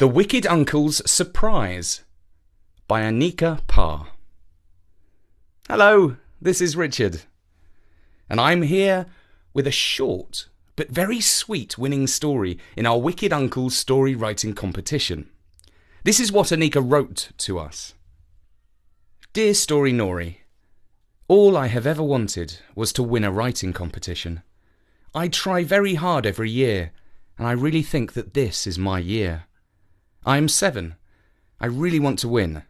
The Wicked Uncle's Surprise by Anika Parr. Hello, this is Richard, and I'm here with a short but very sweet winning story in our Wicked Uncle's story writing competition. This is what Anika wrote to us. Dear Storynory, all I have ever wanted was to win a writing competition. I try very hard every year, and I really think that this is my year. I am seven. I really want to win.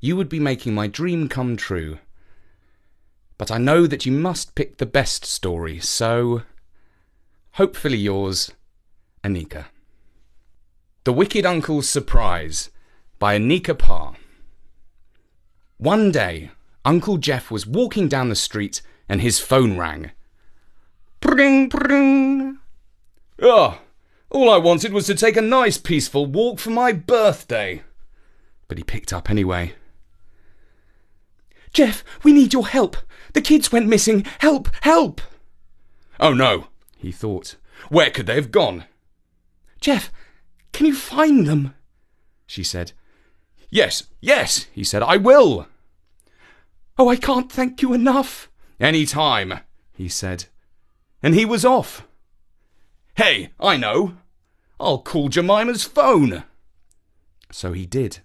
You would be making my dream come true. But I know that you must pick the best story, so. Hopefully yours, Anika. The Wicked Uncle's Surprise by Anika Parr. One day, Uncle Jeff was walking down the street and his phone rang. Pring, pring. Oh, all I wanted was to take a nice peaceful walk for my birthday. But he picked up anyway. Jeff, we need your help. The kids went missing. Help, help. Oh no, he thought. Where could they have gone? Jeff, can you find them? She said. Yes, yes, he said. I will. Oh, I can't thank you enough. Any time, he said. And he was off. Hey, I know. I'll call Jemima's phone. So he did.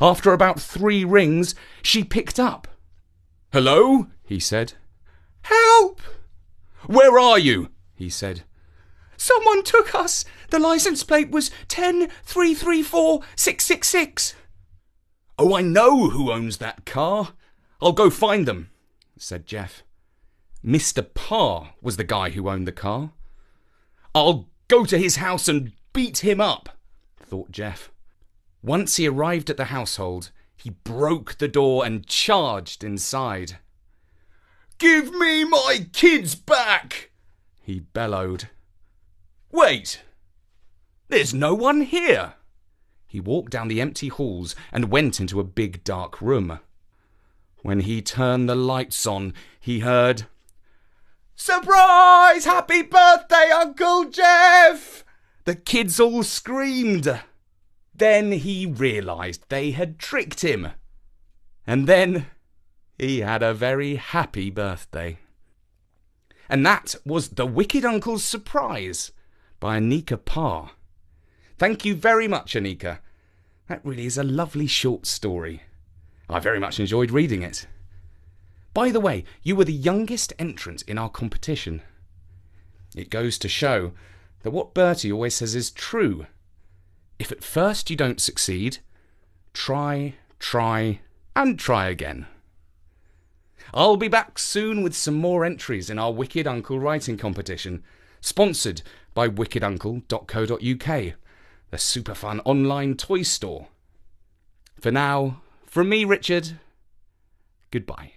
After about three rings, she picked up. Hello? he said. Help! Where are you? he said. Someone took us. The license plate was 10334 Oh, I know who owns that car. I'll go find them, said Jeff. Mr. Parr was the guy who owned the car. I'll go to his house and beat him up, thought Jeff. Once he arrived at the household, he broke the door and charged inside. Give me my kids back! he bellowed. Wait! There's no one here! He walked down the empty halls and went into a big dark room. When he turned the lights on, he heard, Surprise! Happy birthday, Uncle Jeff! The kids all screamed. Then he realised they had tricked him. And then he had a very happy birthday. And that was The Wicked Uncle's Surprise by Anika Parr. Thank you very much, Anika. That really is a lovely short story. I very much enjoyed reading it. By the way, you were the youngest entrant in our competition. It goes to show that what Bertie always says is true. If at first you don't succeed, try, try, and try again. I'll be back soon with some more entries in our Wicked Uncle writing competition, sponsored by wickeduncle.co.uk, the super fun online toy store. For now, from me, Richard, goodbye.